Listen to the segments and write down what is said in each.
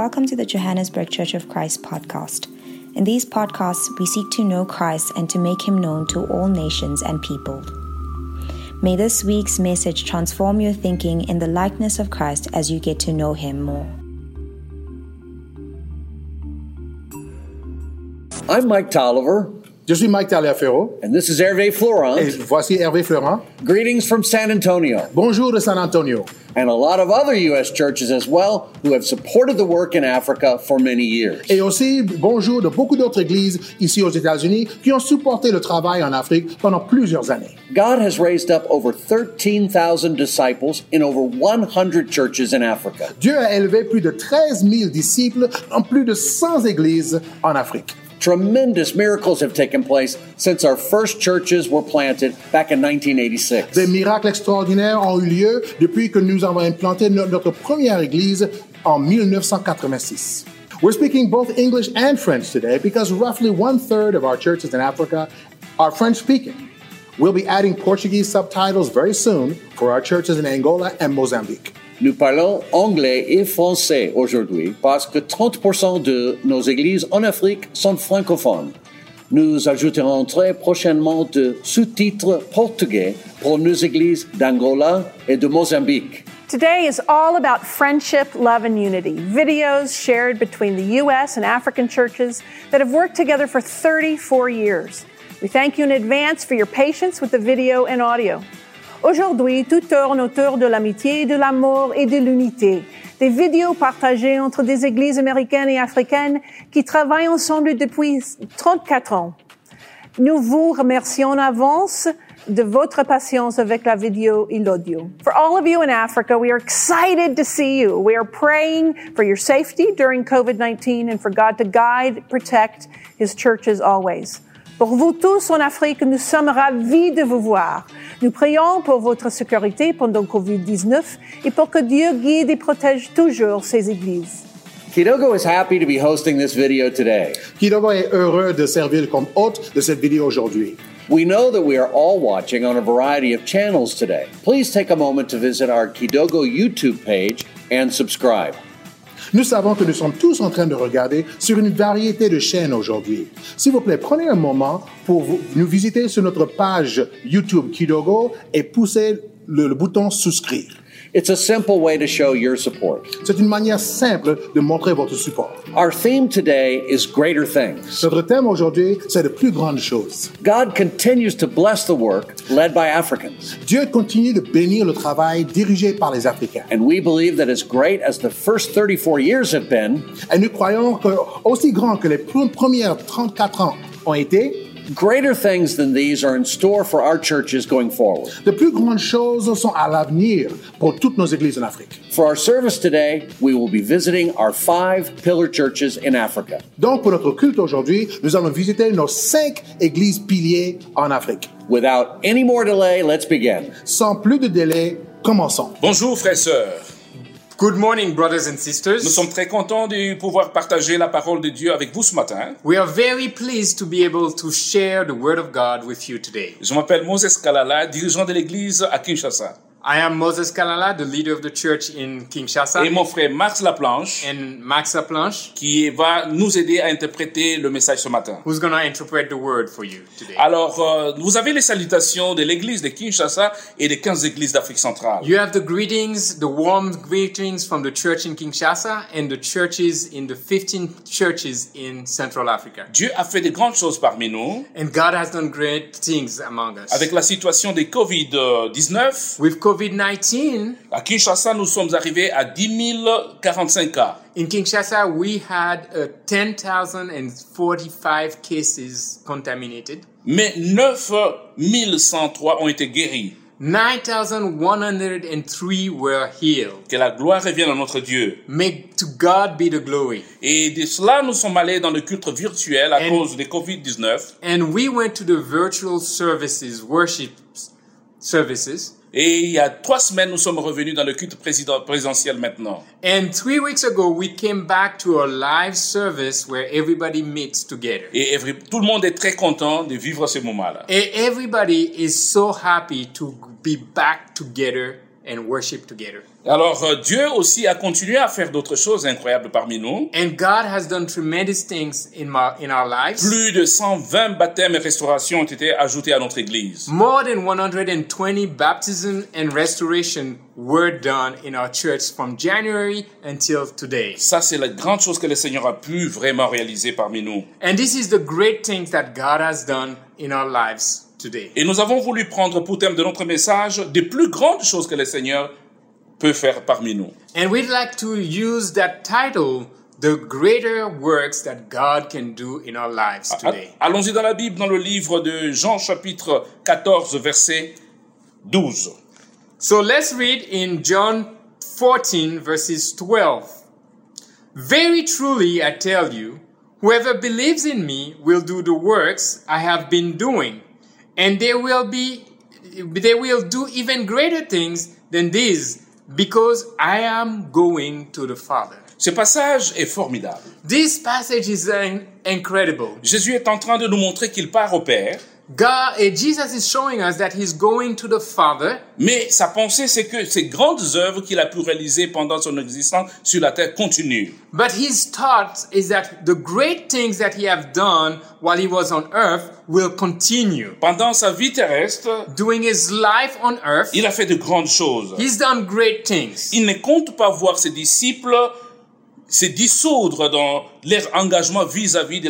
Welcome to the Johannesburg Church of Christ podcast. In these podcasts, we seek to know Christ and to make him known to all nations and people. May this week's message transform your thinking in the likeness of Christ as you get to know him more. I'm Mike Taliaferro, Je suis Mike Taliaferro and this is Hervé Florent. et voici Hervé Florent. Greetings from San Antonio Bonjour de San Antonio. And a lot of other U.S. churches as well who have supported the work in Africa for many years. Et aussi bonjour de beaucoup d'autres églises ici aux États-Unis qui ont supporté le travail en Afrique pendant plusieurs années. God has raised up over 13,000 disciples in over 100 churches in Africa. Dieu a élevé plus de 13 000 disciples dans plus de 100 églises en Afrique. Tremendous miracles have taken place since our first churches were planted back in 1986. Des miracles extraordinaires ont eu lieu depuis que nous avons implanté notre première église en 1986. We're speaking both English and French today because roughly one third of our churches in Africa are French speaking. We'll be adding Portuguese subtitles very soon for our churches in Angola and Mozambique. Nous parlons anglais et français aujourd'hui parce que 30% de nos églises en Afrique sont francophones. Nous ajouterons très prochainement de sous-titres portugais pour nos églises d'Angola et de Mozambique. Today is all about friendship, love, and unity. Videos shared between the U.S. and African churches that have worked together for 34 years. We thank you in advance for your patience with the video and audio. Aujourd'hui, tout tourne autour de l'amitié, de l'amour et de l'unité. Des vidéos partagées entre des églises américaines et africaines qui travaillent ensemble depuis 34 ans. Nous vous remercions en avance de votre patience avec la vidéo et l'audio. For all of you in Africa, we are excited to see you. We are praying for your safety during COVID-19 and for God to guide, protect His churches always. Pour vous tous en Afrique, nous sommes ravis de vous voir. Nous prions pour votre sécurité pendant COVID-19 et pour que Dieu guide et protège toujours ses églises. Kidogo is happy to be hosting this video today. Kidogo est heureux de servir comme hôte de cette vidéo aujourd'hui. We know that we are all watching on a variety of channels today. Please take a moment to visit our Kidogo YouTube page and subscribe. Nous savons que nous sommes tous en train de regarder sur une variété de chaînes aujourd'hui. S'il vous plaît, prenez un moment pour vous- nous visiter sur notre page YouTube Kidogo et poussez le, le bouton souscrire. It's a simple way to show your support. C'est une manière simple de montrer votre support. Our theme today is greater things. Notre thème aujourd'hui, c'est de plus grandes choses. God continues to bless the work led by Africans. Dieu continue de bénir le travail dirigé par les Africains. And we believe that as great as the first 34 years have been, Et nous croyons que, aussi grand que les pre- premières 34 ans ont été, greater things than these are in store for our churches going forward. de plus grandes choses sont à l'avenir pour toutes nos églises en Afrique. For our service today, we will be visiting our five pillar churches in Africa. Donc, pour notre culte aujourd'hui, nous allons visiter nos cinq églises piliers en Afrique. Without any more delay, let's begin. Sans plus de délai, commençons. Bonjour frères et sœurs. Good morning, brothers and sisters. Nous sommes très contents de pouvoir partager la parole de Dieu avec vous ce matin. We are very pleased to be able to share the Word of God with you today. Je m'appelle Moses Kalala, dirigeant de l'église à Kinshasa. I am Moses Kalala, the leader of the church in Kinshasa, Et mon frère Max Laplanche, and Max Laplanche, qui va nous aider à interpréter le message ce matin. who's going to interpret the Word for you today. Alors, euh, vous avez les salutations de l'église de Kinshasa et des 15 églises d'Afrique centrale. You have the greetings, the warm greetings from the church in Kinshasa and the churches in the 15 churches in Central Africa. Dieu a fait de grandes choses parmi nous. And God has done great things among us. Avec la situation des Covid-19, With COVID-19, à Kinshasa, nous sommes arrivés à 10 045 cas. In Kinshasa, we had uh, 10,045 cases contaminated. Mais 9 103 ont été guéris. 9,103 were healed. Que la gloire revienne à notre Dieu. May to God be the glory. Et de cela, nous sommes allés dans le culte virtuel à And- cause de Covid-19. And we went to the virtual services, worship services. Et il y a trois semaines, nous sommes revenus dans le culte président- présentiel maintenant. And three weeks ago, we came back to a live service where everybody meets together. Et every- tout le monde est très content de vivre ce moment-là. And everybody is so happy to be back together and worship together. Alors euh, Dieu aussi a continué à faire d'autres choses incroyables parmi nous. And God has done tremendous things in, my, in our lives. Plus de 120 baptêmes et restaurations ont été ajoutés à notre église. More than 120 baptism and restoration were done in our church from January until today. Ça, c'est la grande chose que le Seigneur a pu vraiment réaliser parmi nous. And this is the great things that God has done in our lives. Et nous avons voulu prendre pour thème de notre message des plus grandes choses que le Seigneur peut faire parmi nous. And we'd like to use that title, The Greater Works That God Can Do in Our Lives Today. Allons-y dans la Bible, dans le livre de Jean chapitre 14, verset 12. So let's read in John 14, verses 12. Very truly, I tell you, whoever believes in me will do the works I have been doing, and they will be, they will do even greater things than these, because I am going to the Father. Ce passage est formidable. This passage is uh, incredible. Jésus est en train de nous montrer qu'il part au Père, God, uh, Jesus is showing us that he's going to the Father, mais sa pensée, c'est que ces grandes œuvres qu'il a pu réaliser pendant son existence sur la terre continuent. but his thought is that the great things that he have done while he was on earth will continue. Pendant sa vie terrestre, Doing his life on earth, il a fait de grandes choses. he's done great things. Il ne compte pas voir ses disciples se dissoudre dans leur engagement vis-à-vis de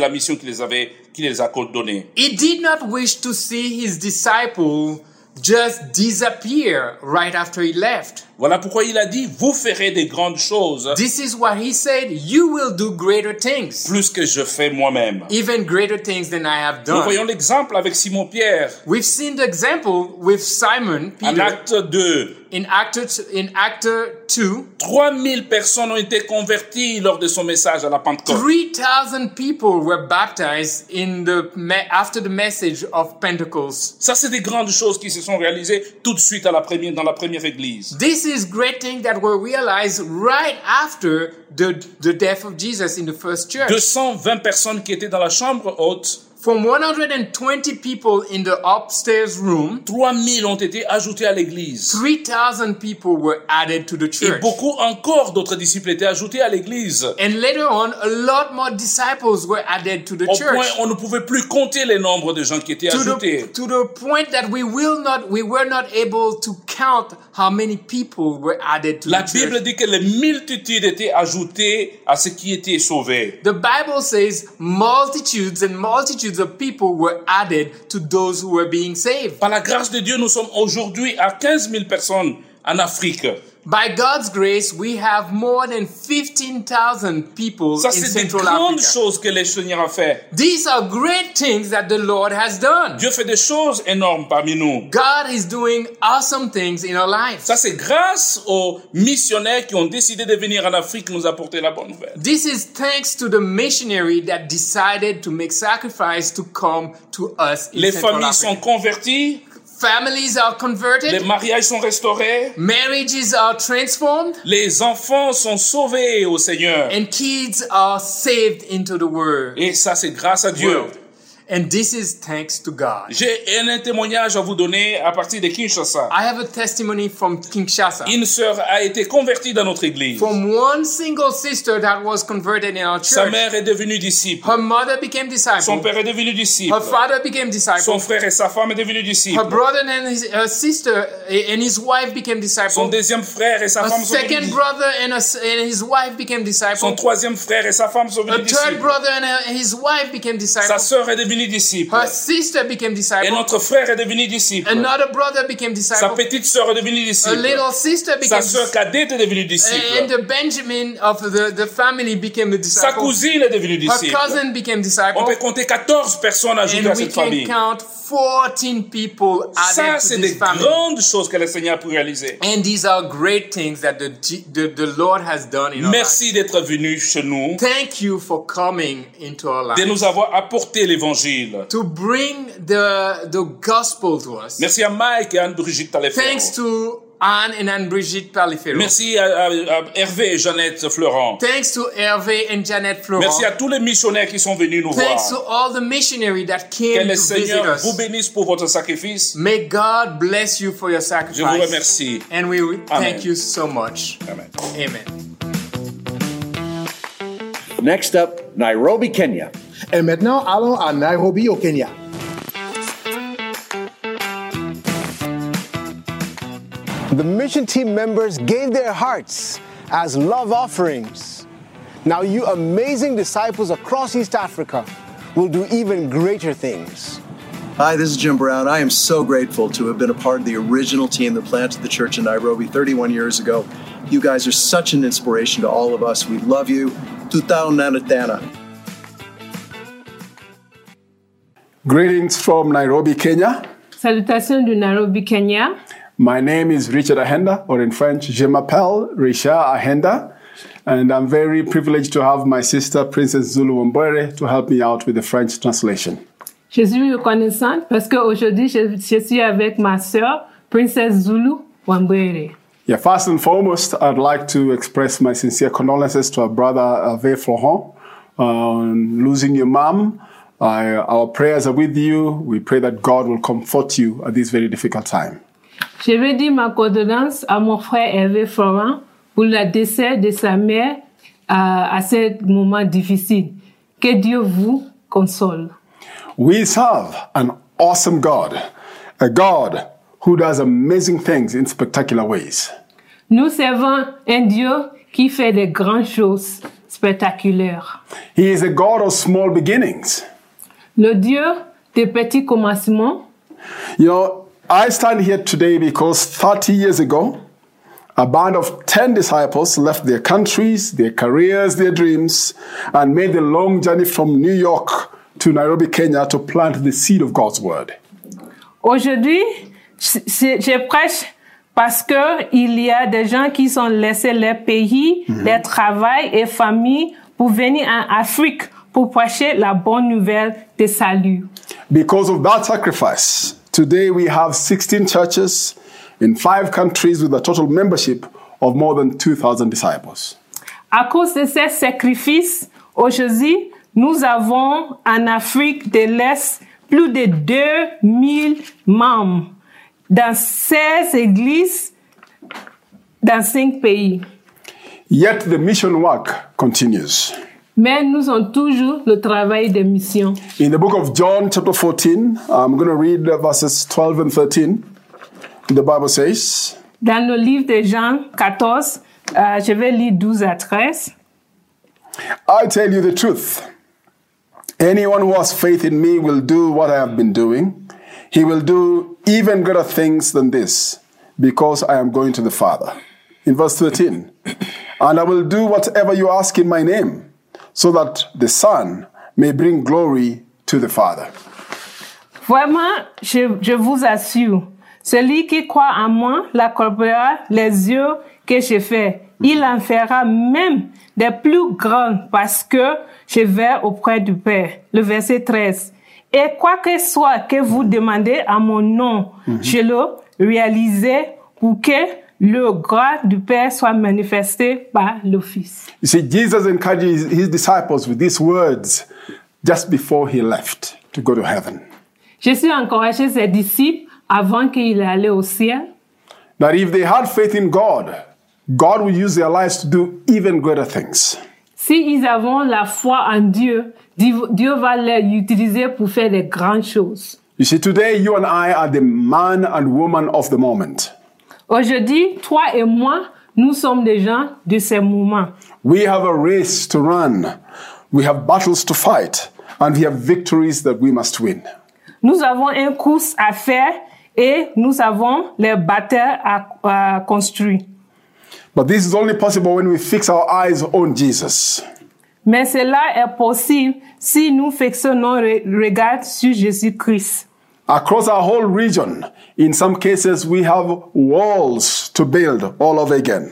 qu'il. He did not wish to see his disciple just disappear right after he left. Voilà pourquoi il a dit, vous ferez des grandes choses, This is what he said, you will do greater things, plus que je fais moi-même. even greater things than I have Nous voyons done. l'exemple avec Simon-Pierre, We've seen the example with Simon en Peter acte 2. in Act in Act 2. 3000 personnes ont été converties lors de son message à la Pentecôte. 3,000 people were baptized in the after the message of Pentecost. Ça, c'est des grandes choses qui se sont réalisées tout de suite à la première, dans la première église. This is great things that were realized right after the, death of Jesus in the first church. 220 personnes qui étaient dans la chambre haute, From 120 people in the upstairs room, 3000 ont été ajoutés à l'église. 3,000 people were added to the Et church. beaucoup encore d'autres disciples étaient ajoutés à l'église. And later on, a lot more disciples were added to the Au church. point on ne pouvait plus compter de gens qui étaient To ajoutés. the, to the point that we will not, we were not able to count how many people were added to La the Bible church. dit que les multitudes étaient ajoutées à qui. The Bible says multitudes and multitudes of people were added to those who were being saved. Par la grâce de Dieu, nous sommes aujourd'hui à 15 000 personnes en Afrique. By God's grace, we have more than 15,000 people Ça, in c'est des Central grandes Africa. choses que le Seigneur a fait. These are great things that the Lord has done. Dieu fait des choses énormes parmi nous. God is doing awesome things in our lives. Ça, c'est grâce aux missionnaires qui ont décidé de venir en Afrique nous apporter la bonne nouvelle. This is thanks to the missionary that decided to make sacrifice to come to us in Les Central familles Africa. sont converties, Families are les converted, mariages sont restaurés, marriages are transformed, les enfants sont sauvés au Seigneur. and kids are saved into the word. Et ça, c'est grâce à Dieu. world. And this is thanks to God. J'ai un témoignage à vous donner à partir de Kinshasa. I have a testimony from Kinshasa. Une sœur a été convertie dans notre église. From one single sister that was converted in our Sa church. mère est devenue disciple. Her mother became Son disciple. père est devenu disciple. Her father became Son disciple. frère et sa femme est devenu Her disciple. brother and his her sister and his wife became Son disciple. deuxième frère et sa A femme sont devenus second disciples. brother and, a, and his wife became Son disciple. troisième frère et sa femme sont A devenus third disciples. brother and uh, his wife became Sa disciple. sœur est devenue disciple. Her sister became Et disciple. notre frère est devenu disciple. Another brother became Sa disciple. petite sœur est devenue A disciple. little sister Sa became sœur disciple. cadette est devenue And disciple. the Benjamin of the, the family became a Sa disciple. cousine est devenue Her disciple. cousin became disciple. On peut compter 14 personnes ajoutées And à we cette famille. count 14 people Ça, added c'est to des this family. grandes choses que le Seigneur a pu réaliser. And these are great things that the, G- the, the Lord has done in lives. Merci d'être venu chez nous, Thank you for coming into our de nous lives. avoir apporté l'évangile. To bring the, the gospel to us. Merci à Mike et Anne-Brigitte Taliaferro. Thanks to Anne and Anne-Brigitte Taliaferro. Merci à, à- à Hervé et Jeannette Florent. Thanks to Hervé and Janet Florent. Merci à tous les missionnaires qui sont venus nous Thanks to all the missionaries that Que came le to visit Seigneur vous us. bénisse pour votre sacrifice. May God bless you for your sacrifice. Je sacrifice. vous remercie. And we thank you so much. Amen. Amen. Next up, Nairobi, Kenya. Et maintenant, allons à Nairobi, au Kenya. The mission team members gave their hearts as love offerings. Now, you amazing disciples across East Africa will do even greater things. Hi, this is Jim Brown. I am so grateful to have been a part of the original team that planted the church in Nairobi 31 years ago. You guys are such an inspiration to all of us. We love you. Tutao Nanatana. Greetings from Nairobi, Kenya. Salutations du Nairobi, Kenya. My name is Richard Ahenda, or in French, Je m'appelle Richard Ahenda, and I'm very privileged to have my sister, Princess Zulu Wambere, to help me out with the French translation. Je suis reconnaissante parce qu'aujourd'hui, je, je suis avec ma sœur, Princess Zulu Wambere. Yeah, first and foremost, I'd like to express my sincere condolences to our brother Hervé Florent on losing your mom. I, our prayers are with you. We pray that God will comfort you at this very difficult time. Je dire ma condolence à mon frère Hervé Florent pour le décès de sa mère à, à ce moment difficile. Que Dieu vous console. We serve an awesome God, a God who does amazing things in spectacular ways. Nous servons un Dieu qui fait de grandes choses spectaculaires. He is a God of small beginnings. Le Dieu des petits commencements. You know, I stand here today because 30 years ago, a band of 10 disciples left their countries, their careers, their dreams, and made the long journey from New York to Nairobi, Kenya to plant the seed of God's word. Aujourd'hui, je, prêche parce que il y a des gens qui sont laissés leur pays, leur travail et famille pour venir en Afrique pour prêcher la bonne nouvelle de salut. Because of that sacrifice, today we have 16 churches in five countries with a total membership of more than 2,000 disciples. À cause de ces sacrifices, aujourd'hui, nous avons en Afrique de l'Est plus de 2000 membres dans 16 églises dans 5 pays. Yet the mission work continues. Mais nous avons toujours le travail de mission. In the book of John, chapter 14, I'm going to read verses 12 and 13. The Bible says, Dans le livre de Jean 14, euh, je vais lire 12 à 13. I tell you the truth. Anyone who has faith in me will do what I have been doing. He will do even greater things than this, because I am going to the Father. In verse 13, and I will do whatever you ask in my name, so that the Son may bring glory to the Father. Vraiment, je, je vous assure, celui qui croit en moi l'accomplira les yeux que je fais. Il en fera même des plus grands parce que je vais auprès du Père. Le verset 13. Et quoi que soit que vous demandez à mon nom, je le réaliserai pour que le grâce du Père soit manifesté par le Fils. You see, Jesus encouraged his, disciples with these words just before he left to go to heaven. Jésus a encouragé ses disciples avant qu'il allait au ciel That if they had faith in God, God would use their lives to do even greater things. Si ils ont la foi en Dieu, Dieu Dieu va les utiliser pour faire de grandes choses. You see, today you and I are the man and woman of the moment. Aujourd'hui, toi et moi, nous sommes des gens de ces moments. We have a race to run, we have battles to fight, and we have victories that we must win. Nous avons une course à faire et nous avons les batailles à, à construire. But this is only possible when we fix our eyes on Jesus. Mais cela est possible si nous fixons nos re- regards sur Jésus-Christ. Across our whole region, in some cases, we have walls to build all over again.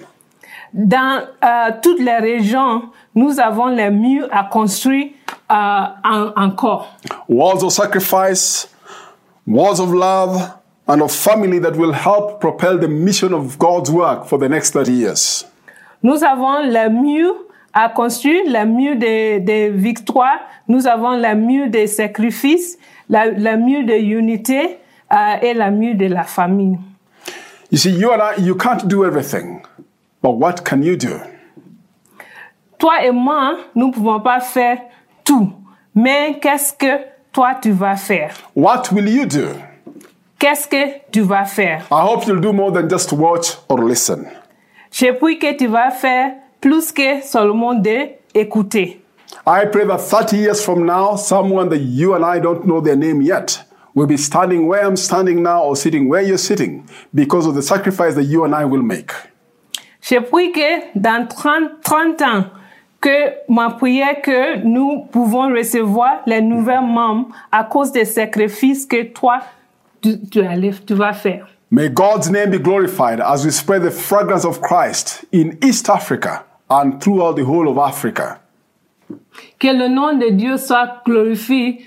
Dans euh, toutes les régions, nous avons les murs à construire euh, en- encore. Walls of sacrifice, walls of love, and of family that will help propel the mission of God's work for the next 30 years. Nous avons le mieux à construire, le mieux des de victoires, nous avons le mieux des sacrifices, la- le mieux de unité euh, et le mieux de la famille. You see, you and I, you can't do everything, but what can you do? Toi et moi, nous ne pouvons pas faire tout. Mais qu'est-ce que toi tu vas faire? What will you do? Qu'est-ce que tu vas faire? I hope you'll do more than just watch or listen. Je prie que tu vas faire plus que seulement de écouter. I pray that 30 years from now, someone that you and I don't know their name yet will be standing where I'm standing now or sitting where you're sitting because of the sacrifice that you and I will make. Je prie que dans 30, 30 ans, que ma prière que nous pouvons recevoir les nouveaux membres à cause des sacrifices que toi, tu, tu, allais- tu vas faire. May God's name be glorified as we spread the fragrance of Christ in East Africa and throughout the whole of Africa. Que le nom de Dieu soit glorifié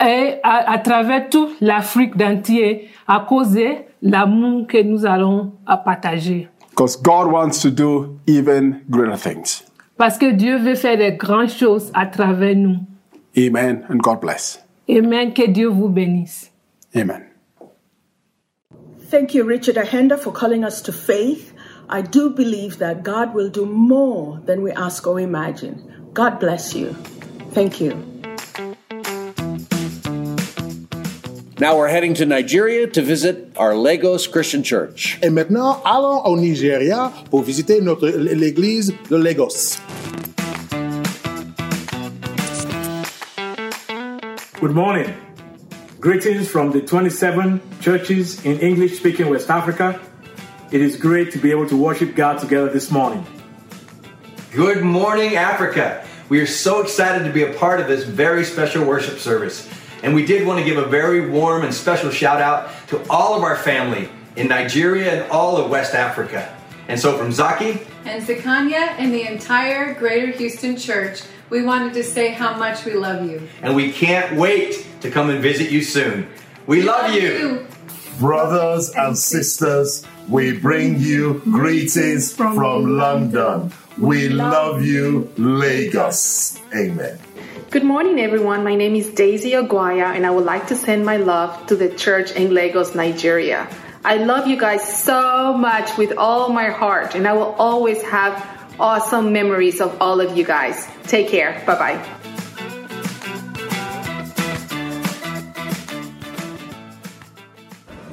et à, à travers toute l'Afrique d'entier à cause de l'amour que nous allons à partager. Because God wants to do even greater things. Parce que Dieu veut faire de grandes choses à travers nous. Amen and God bless. Amen. Que Dieu vous bénisse. Amen. Thank you, Richard Ahenda, for calling us to faith. I do believe that God will do more than we ask or imagine. God bless you. Thank you. Now we're heading to Nigeria to visit our Lagos Christian Church. Et maintenant, allons au Nigeria pour visiter notre, l'église de Lagos. Good morning. Greetings from the 27 churches in English speaking West Africa. It is great to be able to worship God together this morning. Good morning, Africa. We are so excited to be a part of this very special worship service. And we did want to give a very warm and special shout out to all of our family in Nigeria and all of West Africa. And so from Zaki, And Zakanya and the entire Greater Houston Church, we wanted to say how much we love you. and we can't wait to come and visit you soon. We love you. Brothers and sisters, we bring you greetings from London. We love you, Lagos. Amen. Good morning, everyone. My name is Daisy Oguaya, and I would like to send my love to the church in Lagos, Nigeria. I love you guys so much with all my heart, and I will always have awesome memories of all of you guys. Take care. Bye bye.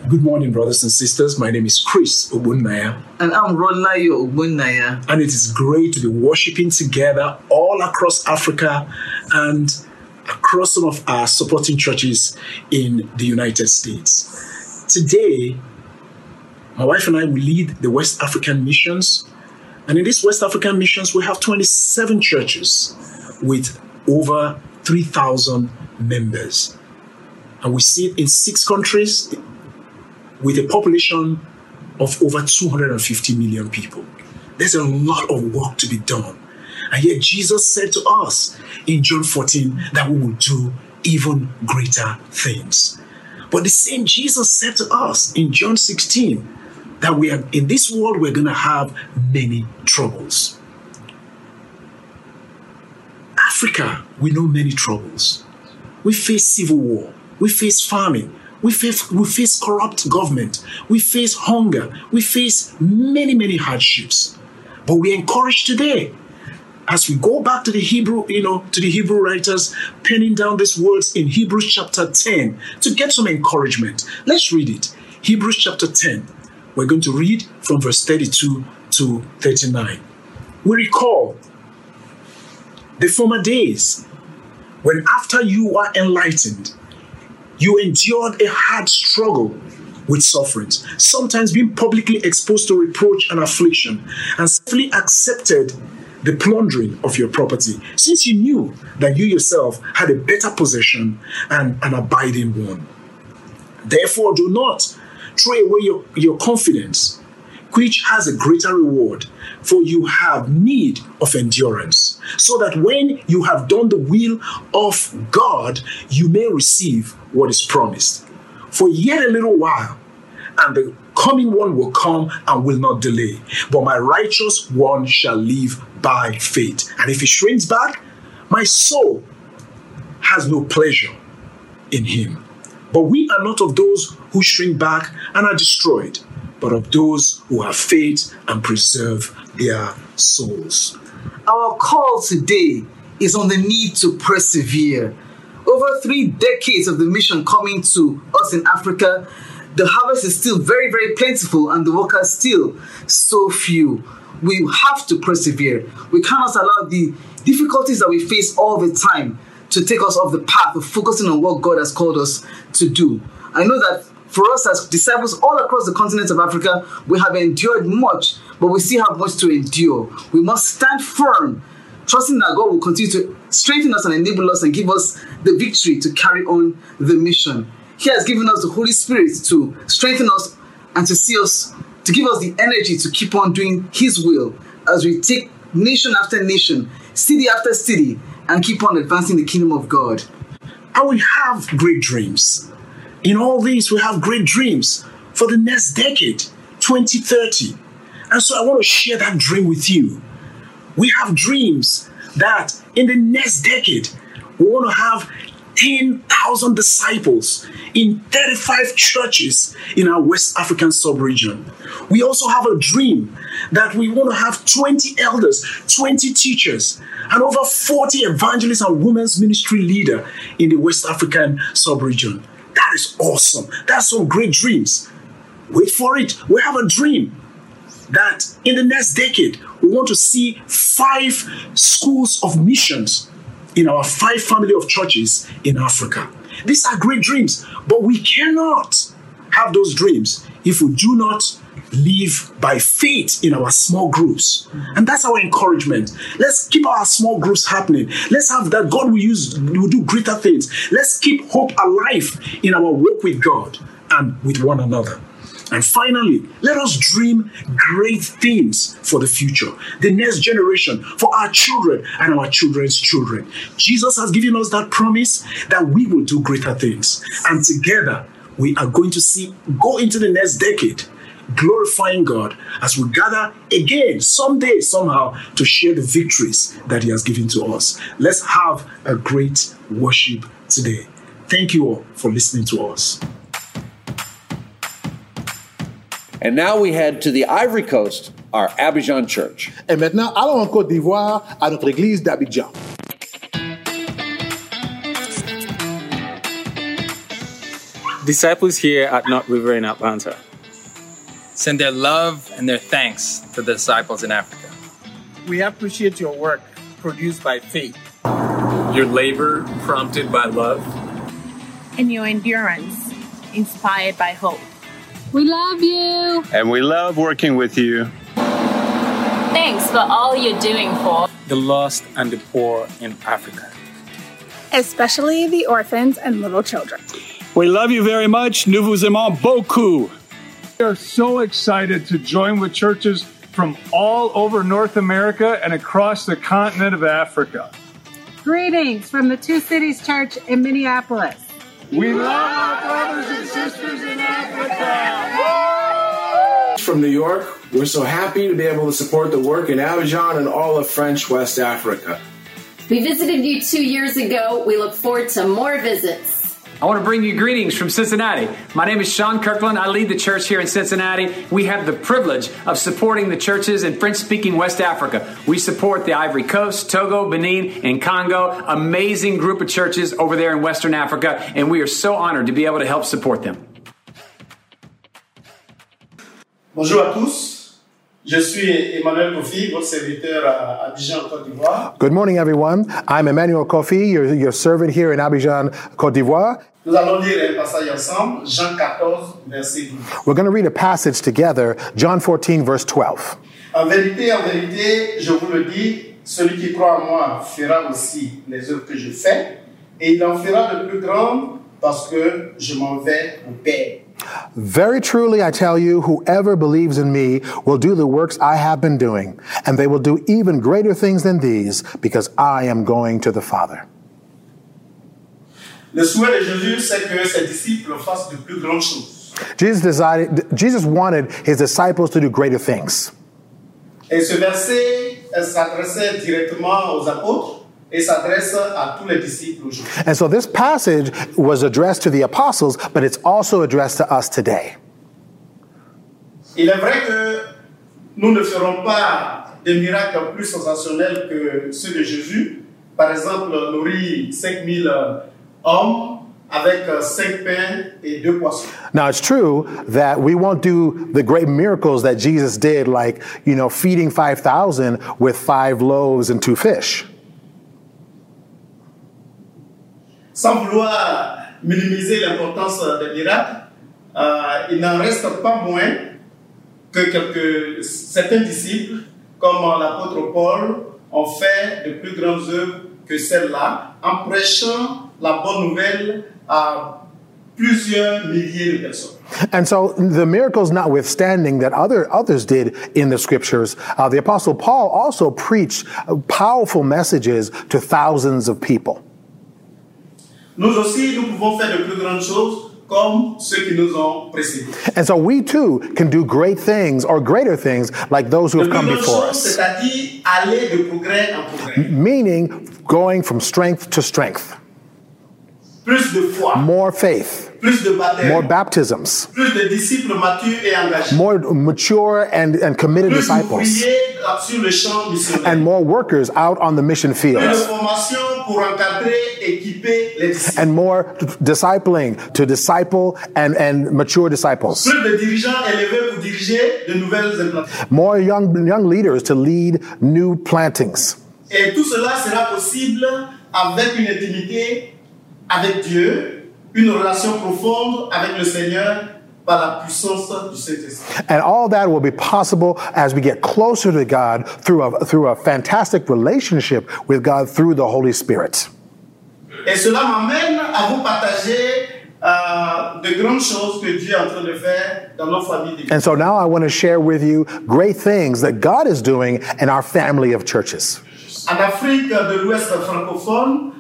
Good morning, brothers and sisters. My name is Chris Obunnaya. And I'm Rolayo Obunnaya. And it is great to be worshiping together all across Africa and across some of our supporting churches in the United States. Today, my wife and I will lead the West African missions. And in these West African missions, we have 27 churches with over 3,000 members. And we sit in six countries with a population of over 250 million people. There's a lot of work to be done. And yet Jesus said to us in John 14 that we will do even greater things. But the same Jesus said to us in John 16 that we are in this world we're going to have many troubles. Africa, we know many troubles. We face civil war, we face famine, we face, we face corrupt government. We face hunger. We face many, many hardships. But we encourage today, as we go back to the Hebrew, you know, to the Hebrew writers penning down these words in Hebrews chapter 10 to get some encouragement. Let's read it. Hebrews chapter 10. We're going to read from verse 32 to 39. We recall the former days when after you were enlightened, you endured a hard struggle with sufferings, sometimes being publicly exposed to reproach and affliction, and safely accepted the plundering of your property, since you knew that you yourself had a better possession and an abiding one. Therefore, do not throw away your, your confidence, which has a greater reward, for you have need of endurance, so that when you have done the will of God, you may receive what is promised. For yet a little while, and the coming one will come and will not delay. But my righteous one shall live by faith. And if he shrinks back, my soul has no pleasure in him. But we are not of those who shrink back and are destroyed, but of those who have faith and preserve their souls. Our call today is on the need to persevere. Over three decades of the mission coming to us in Africa, the harvest is still very, very plentiful and the workers still so few. We have to persevere. We cannot allow the difficulties that we face all the time to take us off the path of focusing on what God has called us to do. I know that for us as disciples all across the continent of Africa, we have endured much, but we still have much to endure. We must stand firm, trusting that God will continue to strengthen us and enable us and give us the victory to carry on the mission. He has given us the Holy Spirit to strengthen us and to see us, to give us the energy to keep on doing His will as we take nation after nation, city after city, and keep on advancing the kingdom of God. And we have great dreams. In all these, we have great dreams for the next decade, 2030. And so I want to share that dream with you. We have dreams that in the next decade, we want to have 10,000 disciples in 35 churches in our West African sub-region. We also have a dream that we want to have 20 elders, 20 teachers, and over 40 evangelists and women's ministry leader in the West African sub-region. That is awesome. That's some great dreams. Wait for it. We have a dream that in the next decade, we want to see five schools of missions in our five family of churches in Africa. These are great dreams, but we cannot have those dreams if we do not live by faith in our small groups. And that's our encouragement. Let's keep our small groups happening. Let's have that God will use, will do greater things. Let's keep hope alive in our work with God and with one another. And finally, let us dream great things for the future, the next generation, for our children and our children's children. Jesus has given us that promise that we will do greater things. And together, we are going to see go into the next decade glorifying God as we gather again someday, somehow, to share the victories that He has given to us. Let's have a great worship today. Thank you all for listening to us. And now we head to the Ivory Coast, our Abidjan church. Et maintenant, allons en Côte d'Ivoire à notre église d'Abidjan. Disciples here at North River in Atlanta send their love and their thanks to the disciples in Africa. We appreciate your work produced by faith, your labor prompted by love, and your endurance inspired by hope. We love you. And we love working with you. Thanks for all you're doing for the lost and the poor in Africa, especially the orphans and little children. We love you very much. Nous vous aimons beaucoup. We are so excited to join with churches from all over North America and across the continent of Africa. Greetings from the Two Cities Church in Minneapolis. We love our brothers and sisters in Africa. From New York, we're so happy to be able to support the work in Abidjan and all of French West Africa. We visited you two years ago. We look forward to more visits. I want to bring you greetings from Cincinnati. My name is Sean Kirkland. I lead the church here in Cincinnati. We have the privilege of supporting the churches in French speaking West Africa. We support the Ivory Coast, Togo, Benin, and Congo. Amazing group of churches over there in Western Africa, and we are so honored to be able to help support them. Bonjour à tous. Je suis Emmanuel Kofi, votre serviteur à Abidjan, Côte d'Ivoire. Good morning, everyone. I'm Emmanuel Kofi, your, your servant here in Abidjan, Côte d'Ivoire. Nous allons lire un passage ensemble, Jean 14, verset 12. We're going to read a passage together, John 14, verse 12. En vérité, en vérité, je vous le dis, celui qui croit en moi fera aussi les œuvres que je fais, et il en fera de plus grandes parce que je m'en vais au Père. Very truly, I tell you, whoever believes in me will do the works I have been doing, and they will do even greater things than these, because I am going to the Father. Le souhait de Jésus, c'est que ses disciples fassent de plus grandes choses. Jesus decided, Jesus wanted his disciples to do greater things. Et ce verset s'adressait directement aux apôtres et s'adresse à tous les disciples aujourd'hui. And so this passage was addressed to the apostles, but it's also addressed to us today. Il est vrai que nous ne ferons pas des miracles plus sensationnels que ceux de Jésus. Par exemple, nourrir 5000 hommes avec 5 pains et 2 poissons. Now it's true that we won't do the great miracles that Jesus did, like, you know, feeding 5,000 with five loaves and two fish. Sans vouloir minimiser l'importance des miracles, euh, il n'en reste pas moins que quelques, certains disciples, comme l'apôtre Paul, ont fait de plus grandes œuvres que celles-là, en prêchant la bonne nouvelle à plusieurs milliers de personnes. And so the miracles notwithstanding that other others did in the scriptures, uh, the apostle Paul also preached uh, powerful messages to thousands of people. Nous aussi, nous pouvons faire de plus grandes choses comme ceux qui nous ont précédés. And so we too can do great things or greater things like those who have come before us. c'est-à-dire aller de progrès en progrès. Meaning going from strength to strength. Plus de foi, More faith, plus de baptême, more baptisms, plus de disciples matures et engagés. more mature and, and committed plus disciples, sur le champ missionnaire. and more workers out on the mission Plus de formation pour encadrer, équiper les disciples. And more discipling to disciple and, and mature disciples. Plus de dirigeants élevés pour diriger de nouvelles implantations. More young, young leaders to lead new plantings. Et tout cela sera possible avec une intimité avec Dieu, une relation profonde avec le Seigneur par la puissance du Saint-Esprit. And all that will be possible as we get closer to God through a, through a fantastic relationship with God through the Holy Spirit. Et cela m'amène à vous partager euh, de grandes choses que Dieu est en train de faire dans nos familles. And so now I want to share with you great things that God is doing in our family of churches. En Afrique de l'Ouest francophone,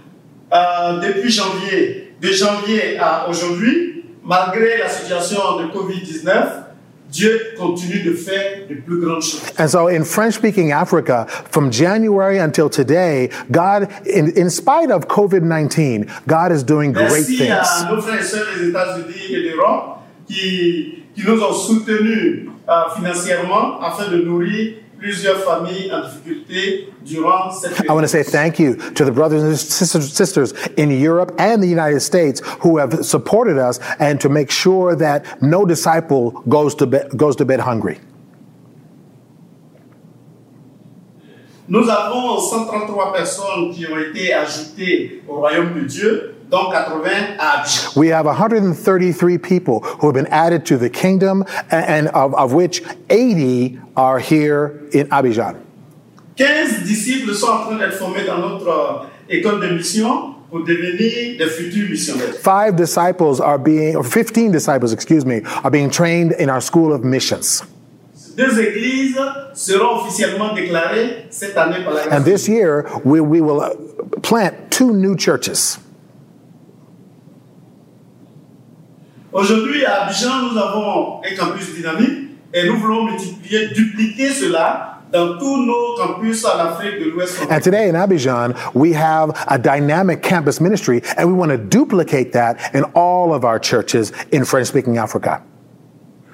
euh, depuis janvier, de janvier à aujourd'hui, malgré la situation de Covid-19, Dieu continue de faire de plus grandes choses. And so in French speaking Africa, from January until today, God, in, in spite of COVID 19, God is doing great Merci things. à nos frères et sœurs des États-Unis et d'Europe qui, qui nous ont soutenus euh, financièrement afin de nourrir plusieurs familles en difficulté durant cette I want to say thank you to the brothers and sisters, sisters in Europe and the United States who have supported us and to make sure that no disciple goes to bed, goes to bed hungry. Nous avons 133 personnes qui ont été ajoutées au royaume de Dieu, dont 80 à Abidjan. We have 133 people who have been added to the kingdom, and, and of, of which 80 are here in Abidjan. 15 disciples sont en train d'être formés dans notre euh, école de mission pour devenir des futurs missionnaires. Five disciples are being, or 15 disciples, excuse me, are being trained in our school of missions. Deux églises seront officiellement déclarées cette année par la grâce And this year, we, we will uh, plant two new churches. Aujourd'hui, à Abidjan, nous avons un campus dynamique et nous voulons multiplier, dupliquer cela dans tous nos campus en Afrique de l'Ouest. And today in Abidjan, we have a dynamic campus ministry, and we want to duplicate that in all of our churches in French speaking Africa.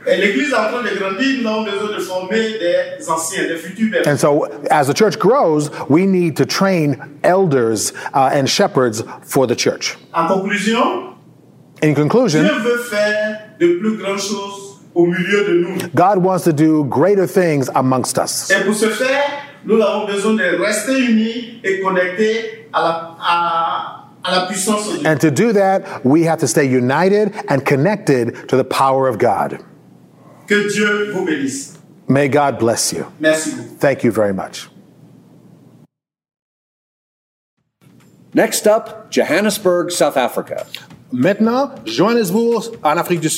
Et l'église est en train de grandir, nous avons besoin de former des anciens, des futurs pères. And so, as the church grows, we need to train elders uh, and shepherds for the church. En conclusion, In conclusion, Dieu veut faire de plus grandes choses au milieu de nous. God wants to do greater things amongst us. Et pour ce faire, nous avons besoin de rester unis et connectés à la, à, à la puissance de Dieu. And to do that, we have to stay united and connected to the power of God. Que Dieu vous bénisse. May God bless you. Merci. Thank you very much. Next up, Johannesburg, South Africa. Maintenant, Johannesburg, en Afrique du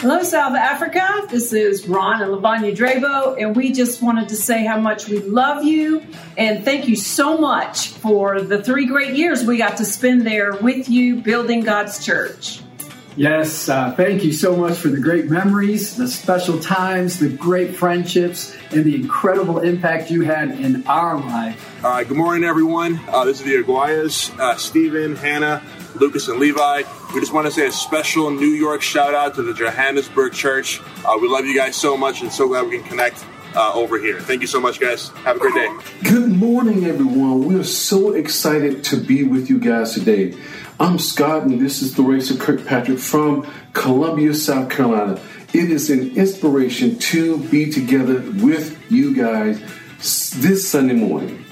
Hello, South Africa. This is Ron and Lavanya Drabo, and we just wanted to say how much we love you and thank you so much for the three great years we got to spend there with you building God's church. Yes, uh, thank you so much for the great memories, the special times, the great friendships, and the incredible impact you had in our life. Uh, good morning, everyone. Uh, this is the Aguayas, uh, Stephen, Hannah, Lucas, and Levi. We just want to say a special New York shout out to the Johannesburg Church. Uh, we love you guys so much and so glad we can connect uh, over here. Thank you so much, guys. Have a great day. Good morning, everyone. We are so excited to be with you guys today. I'm Scott, and this is Theresa Kirkpatrick from Columbia, South Carolina. It is an inspiration to be together with you guys this Sunday morning.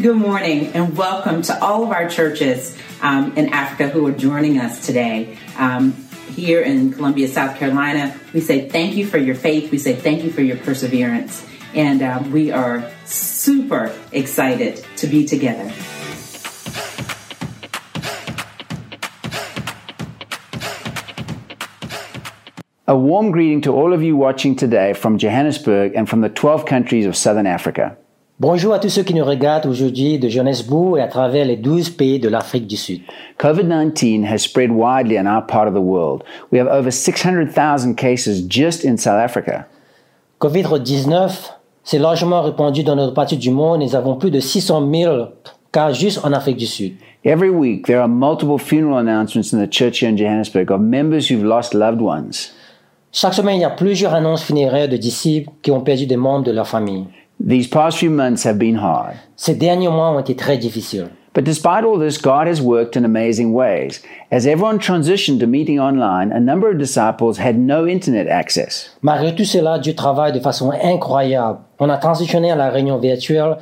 Good morning, and welcome to all of our churches um, in Africa who are joining us today. Um, here in Columbia, South Carolina, we say thank you for your faith. We say thank you for your perseverance. And uh, we are super excited to be together. A warm greeting to all of you watching today from Johannesburg and from the 12 countries of Southern Africa. Bonjour à tous ceux qui nous regardent aujourd'hui de Johannesburg et à travers les 12 pays de l'Afrique du Sud. COVID-19 has spread widely in our part of the world. We have over 600,000 cases just in South Africa. COVID-19 s'est largement répandu dans notre partie du monde. Nous avons plus de 600 000 cas juste en Afrique du Sud. Every week, there are multiple funeral announcements in the church here in Johannesburg of members who've lost loved ones. Chaque semaine, il y a plusieurs annonces funéraires de disciples qui ont perdu des membres de leur famille. These past few months have been hard. Ces derniers mois ont été très difficiles. But despite all this, God has worked in amazing ways. As everyone transitioned to meeting online, a number of disciples had no internet access. Malgré tout cela, Dieu travaille de façon incroyable. On a transitionné à la réunion virtuelle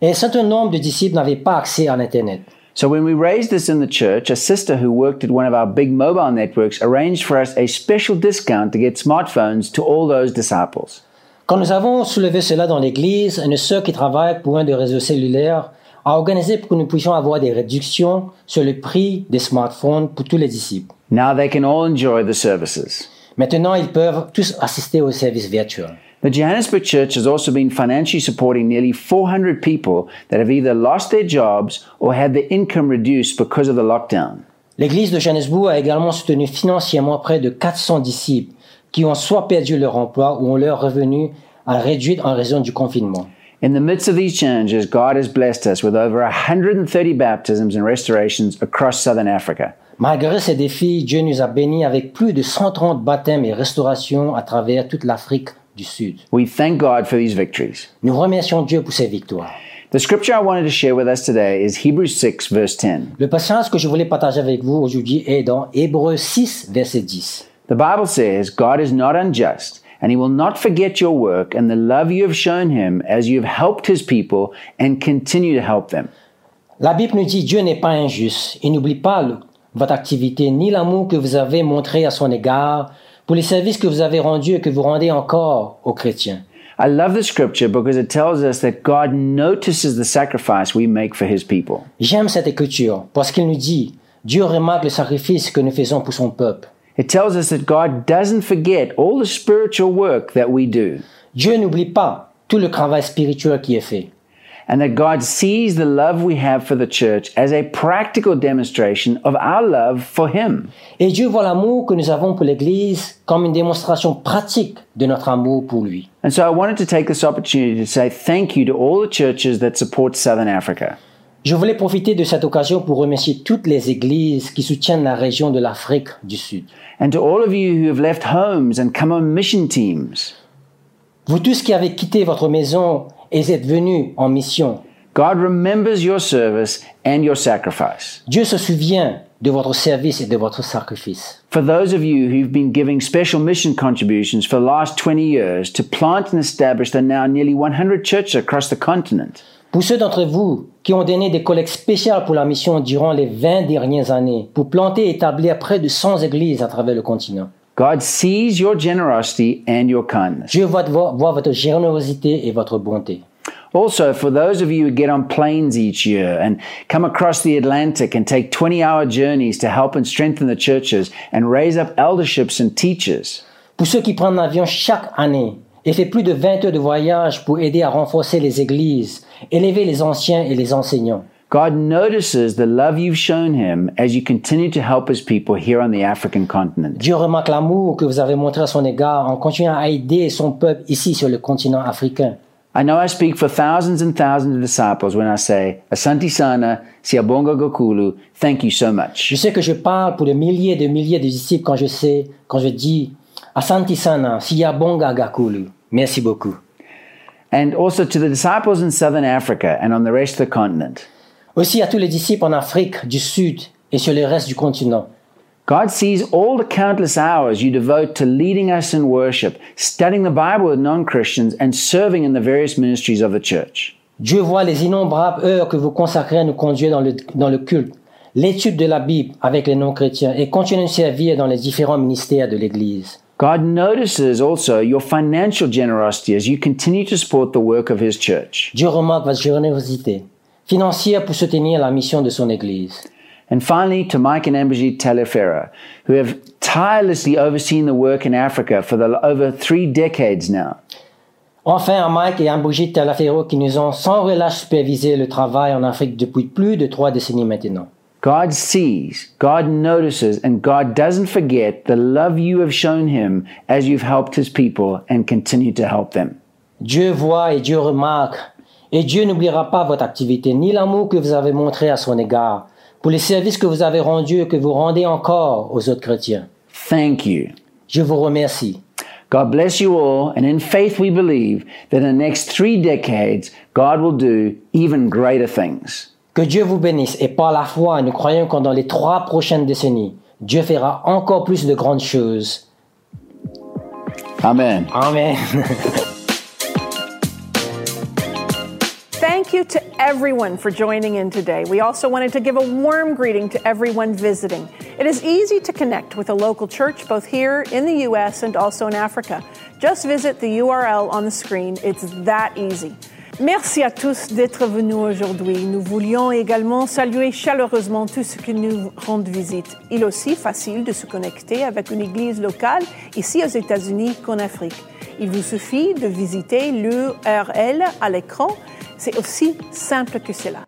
et un certain nombre de disciples n'avaient pas accès à l'Internet. So when we raised this in the church, a sister who worked at one of our big mobile networks arranged for us a special discount to get smartphones to all those disciples. Quand nous avons soulevé cela dans l'église, une sœur qui travaille pour un des réseaux cellulaires a organisé pour que nous puissions avoir des réductions sur le prix des smartphones pour tous les disciples. Now they can all enjoy the services. Maintenant, ils peuvent tous assister au service virtuel. The Johannesburg Church has also been financially supporting nearly 400 people that have either lost their jobs or had their income reduced because of the lockdown. L'église de Johannesburg a également soutenu financièrement près de 400 disciples qui ont soit perdu leur emploi ou ont leur revenu à réduit en raison du confinement. In the midst of these challenges, God has blessed us with over 130 baptisms and restorations across southern Africa. Malgré ces défis, Dieu nous a bénis avec plus de 130 baptêmes et restaurations à travers toute l'Afrique du Sud. We thank God for these victories. Nous remercions Dieu pour ces victoires. The scripture I wanted to share with us today is Hebrews 6, verse 10. Le passage que je voulais partager avec vous aujourd'hui est dans Hébreux 6, verset 10. The Bible says, God is not unjust, and he will not forget your work and the love you have shown him as you have helped his people and continue to help them. La Bible nous dit Dieu n'est pas injuste. Il n'oublie pas votre activité ni l'amour que vous avez montré à son égard pour les services que vous avez rendus et que vous rendez encore aux chrétiens. I love the scripture because it tells us that God notices the sacrifice we make for his people. J'aime cette écriture parce qu'il nous dit Dieu remarque le sacrifice que nous faisons pour son peuple. It tells us that God doesn't forget all the spiritual work that we do, Dieu n'oublie pas tout le travail spirituel qui est fait. and that God sees the love we have for the church as a practical demonstration of our love for him. Et Dieu voit l'amour que nous avons pour l'Église comme une démonstration pratique de notre amour pour lui. And so I wanted to take this opportunity to say thank you to all the churches that support Southern Africa. Je voulais profiter de cette occasion pour remercier toutes les églises qui soutiennent la région de l'Afrique du Sud. And to all of you who have left homes and come on mission teams. Vous tous qui avez quitté votre maison et êtes venus en mission, God remembers your service and your sacrifice. Dieu se souvient de votre service et de votre sacrifice. For those of you who've been giving special mission contributions for the last 20 years to plant and establish the now nearly 100 churches across the continent. Pour ceux d'entre vous qui ont donné des collectes spéciales pour la mission durant les 20 dernières années, pour planter et établir près de 100 églises à travers le continent, God sees your generosity and your kindness. Dieu voit, voit- voit votre générosité et votre bonté. Also, for those of you who get on planes each year and come across the Atlantic and take 20 hour journeys to help and strengthen the churches and raise up elderships and teachers. Pour ceux qui prennent l'avion chaque année et fait plus de 20 heures de voyage pour aider à renforcer les églises, élever les anciens et les enseignants. God notices the love you've shown him as you continue to help his people here on the African continent. Dieu remarque l'amour que vous avez montré à son égard en continuant à aider son peuple ici sur le continent africain. I know I speak for thousands and thousands of disciples when I say, Asante sana, siabonga gokulu, thank you so much. Je sais que je parle pour des milliers et des milliers de disciples quand je sais, quand je dis Asante sana, siabonga gakulu. Merci beaucoup. And also to the disciples in southern Africa and on the rest of the continent. Aussi à tous les disciples en Afrique du Sud et sur le reste du continent. God sees all the countless hours you devote to leading us in worship, studying the Bible with non-Christians, and serving in the various ministries of the church. Dieu voit les innombrables heures que vous consacrez à nous conduire dans le, dans le culte, l'étude de la Bible avec les non-chrétiens et continuer de servir dans les différents ministères de l'Église. God notices also your financial generosity as you continue to support the work of His church. Dieu remarque votre générosité financière pour soutenir la mission de son Église. And finally, to Mike and Ambajit Taliaferro, who have tirelessly overseen the work in Africa for the, over three decades now. Enfin, à Mike et Ambujit Taliaferro qui nous ont sans relâche supervisé le travail en Afrique depuis plus de trois décennies maintenant. God sees, God notices, and God doesn't forget the love you have shown him as you've helped his people and continue to help them. Dieu voit et Dieu remarque, et Dieu n'oubliera pas votre activité ni l'amour que vous avez montré à son égard pour les services que vous avez rendus et que vous rendez encore aux autres chrétiens. Thank you. Je vous remercie. God bless you all, and in faith we believe that in the next three decades, God will do even greater things. Que Dieu vous bénisse et par la foi, nous croyons que dans les trois prochaines décennies, Dieu fera encore plus de grandes choses. Amen. Amen. Thank you to everyone for joining in today. We also wanted to give a warm greeting to everyone visiting. It is easy to connect with a local church both here in the U.S. and also in Africa. Just visit the URL on the screen. It's that easy. Merci à tous d'être venus aujourd'hui. Nous voulions également saluer chaleureusement tous ceux qui nous rendent visite. Il est aussi facile de se connecter avec une église locale ici aux États-Unis qu'en Afrique. Il vous suffit de visiter l'URL à l'écran. C'est aussi simple que cela.